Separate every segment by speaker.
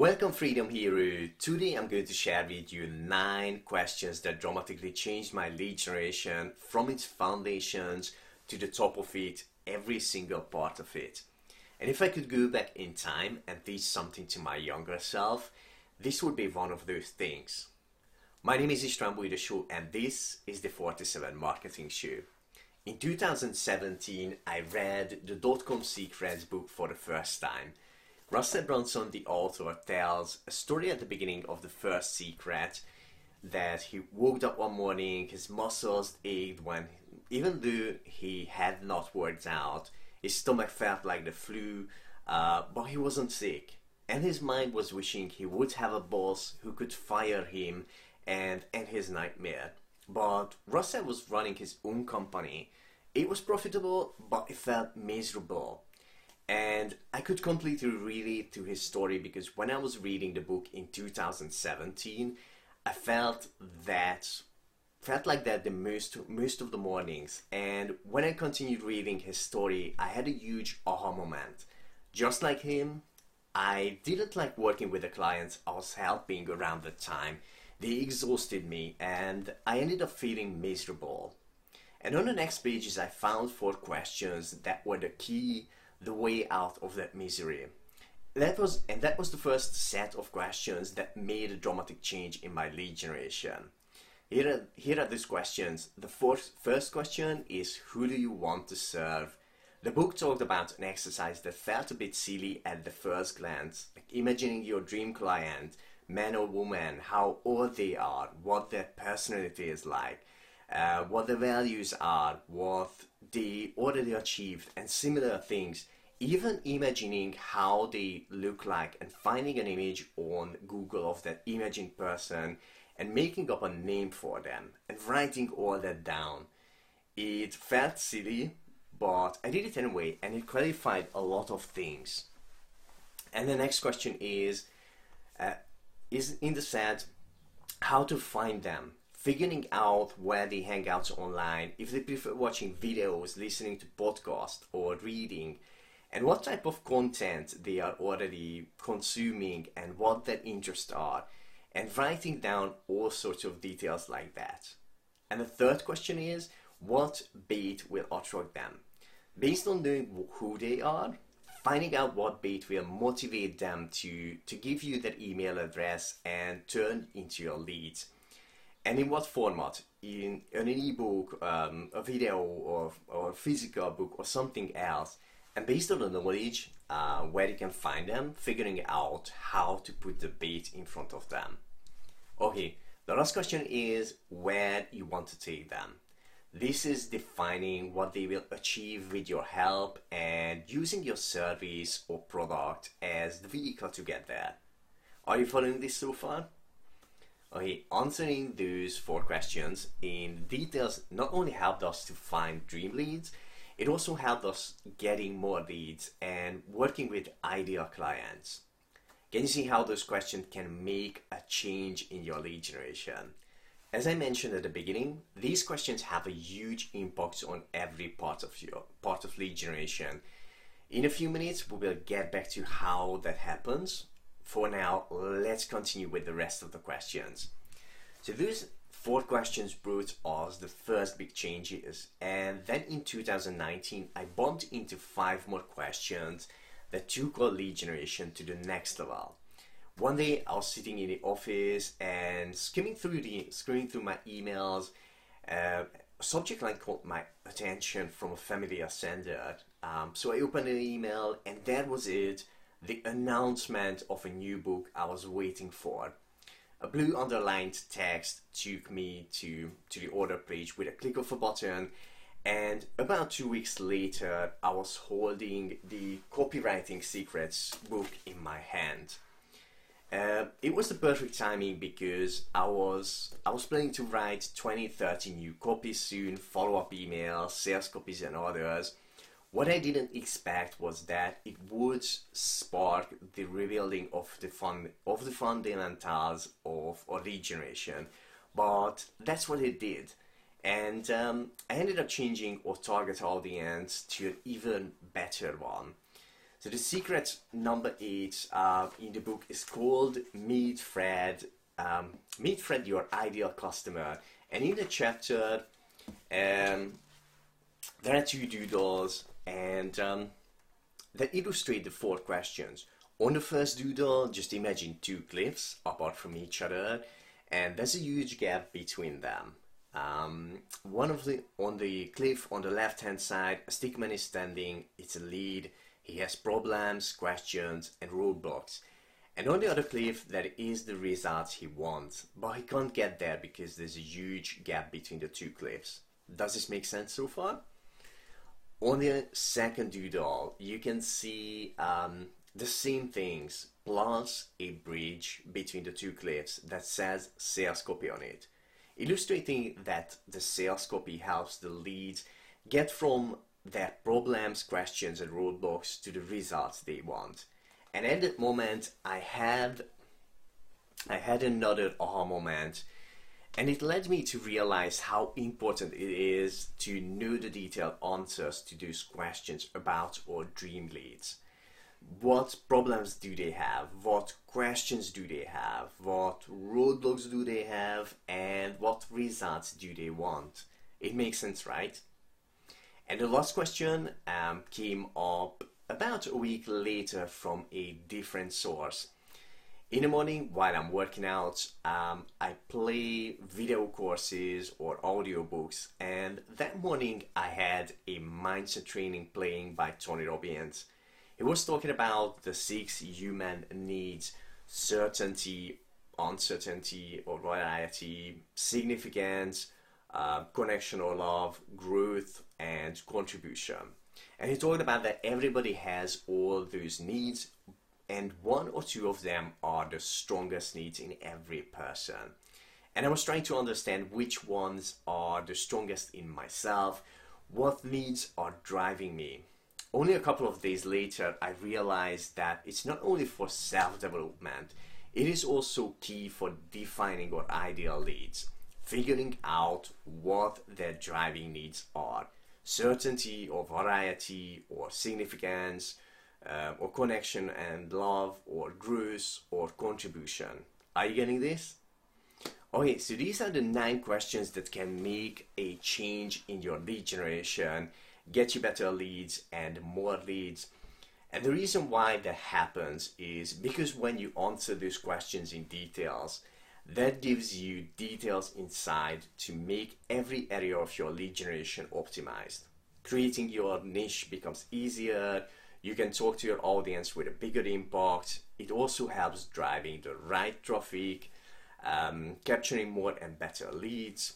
Speaker 1: Welcome Freedom Hero. Today I'm going to share with you 9 questions that dramatically changed my lead generation from its foundations to the top of it, every single part of it. And if I could go back in time and teach something to my younger self, this would be one of those things. My name is István Bujdasó and this is the 47 Marketing Show. In 2017, I read the Dotcom Secrets book for the first time Russell Brunson, the author, tells a story at the beginning of the first secret that he woke up one morning, his muscles ached when, even though he had not worked out, his stomach felt like the flu, uh, but he wasn't sick. And his mind was wishing he would have a boss who could fire him and end his nightmare. But Russell was running his own company. It was profitable, but it felt miserable. And I could completely relate to his story because when I was reading the book in 2017, I felt that felt like that the most most of the mornings. And when I continued reading his story, I had a huge aha moment. Just like him, I didn't like working with the clients I was helping around the time. They exhausted me and I ended up feeling miserable. And on the next pages I found four questions that were the key the way out of that misery. That was and that was the first set of questions that made a dramatic change in my lead generation. Here are, here are these questions. The first, first question is who do you want to serve? The book talked about an exercise that felt a bit silly at the first glance, like imagining your dream client, man or woman, how old they are, what their personality is like, uh, what the values are, what they already achieved, and similar things. Even imagining how they look like and finding an image on Google of that imaging person and making up a name for them and writing all that down. It felt silly, but I did it anyway and it clarified a lot of things. And the next question is, uh, is in the set, how to find them figuring out where they hang out online, if they prefer watching videos, listening to podcasts, or reading, and what type of content they are already consuming and what their interests are, and writing down all sorts of details like that. And the third question is what bait will attract them? Based on knowing who they are, finding out what bait will motivate them to, to give you their email address and turn into your leads and in what format? In, in an ebook, um, a video, or, or a physical book, or something else. And based on the knowledge uh, where you can find them, figuring out how to put the bait in front of them. Okay, the last question is where you want to take them. This is defining what they will achieve with your help and using your service or product as the vehicle to get there. Are you following this so far? Okay, answering those four questions in details not only helped us to find dream leads, it also helped us getting more leads and working with ideal clients. Can you see how those questions can make a change in your lead generation? As I mentioned at the beginning, these questions have a huge impact on every part of your part of lead generation. In a few minutes, we will get back to how that happens, for now, let's continue with the rest of the questions. So those four questions brought us the first big changes, and then in 2019, I bumped into five more questions that took our lead generation to the next level. One day, I was sitting in the office and skimming through the skimming through my emails. Uh, a subject line caught my attention from a familiar sender. Um, so I opened an email, and that was it the announcement of a new book I was waiting for. A blue underlined text took me to, to the order page with a click of a button and about two weeks later I was holding the Copywriting Secrets book in my hand. Uh, it was the perfect timing because I was I was planning to write 20 30 new copies soon, follow-up emails, sales copies and others what I didn't expect was that it would spark the rebuilding of the fund of the fundamentals of lead generation, but that's what it did. And um, I ended up changing our target audience to an even better one. So the secret number eight uh, in the book is called Meet Fred. Um, meet Fred, your ideal customer. And in the chapter, um, there are two doodles, and um, that illustrate the four questions. On the first doodle, just imagine two cliffs apart from each other, and there's a huge gap between them. Um, one of the on the cliff on the left hand side, a stickman is standing. It's a lead he has problems, questions, and roadblocks. And on the other cliff, there is the results he wants, but he can't get there because there's a huge gap between the two cliffs. Does this make sense so far? On the second doodle, you can see um, the same things plus a bridge between the two cliffs that says sales copy on it, illustrating that the sales copy helps the leads get from their problems, questions, and roadblocks to the results they want. And at that moment, I had I had another aha moment, and it led me to realize how important it is to know the detailed answers to those questions about our dream leads. What problems do they have? What questions do they have? What roadblocks do they have? And what results do they want? It makes sense, right? And the last question um, came up about a week later from a different source. In the morning, while I'm working out, um, I play video courses or audiobooks, and that morning I had a mindset training playing by Tony Robbins. He was talking about the six human needs certainty, uncertainty, or variety, significance, uh, connection or love, growth, and contribution. And he talked about that everybody has all those needs, and one or two of them are the strongest needs in every person. And I was trying to understand which ones are the strongest in myself, what needs are driving me. Only a couple of days later, I realized that it's not only for self development, it is also key for defining our ideal leads figuring out what their driving needs are certainty or variety or significance uh, or connection and love or growth or contribution. Are you getting this? Okay, so these are the nine questions that can make a change in your lead generation, get you better leads and more leads. And the reason why that happens is because when you answer those questions in details, that gives you details inside to make every area of your lead generation optimized. Creating your niche becomes easier. You can talk to your audience with a bigger impact. It also helps driving the right traffic, um, capturing more and better leads.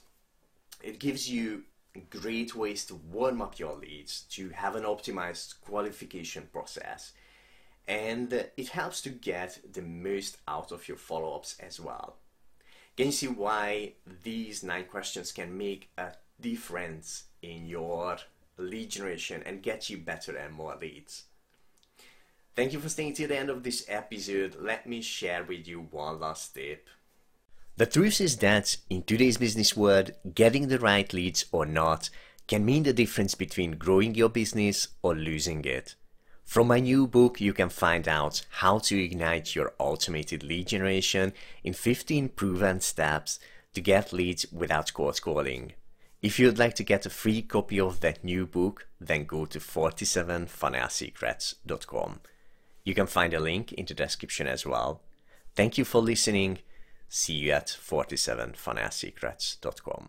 Speaker 1: It gives you great ways to warm up your leads, to have an optimized qualification process. And it helps to get the most out of your follow ups as well. Can you see why these nine questions can make a difference in your lead generation and get you better and more leads? Thank you for staying till the end of this episode. Let me share with you one last tip. The truth is that in today's business world, getting the right leads or not can mean the difference between growing your business or losing it. From my new book, you can find out how to ignite your automated lead generation in 15 proven steps to get leads without cold calling. If you'd like to get a free copy of that new book, then go to 47funnelsecrets.com. You can find a link in the description as well. Thank you for listening. See you at 47funnelsecrets.com.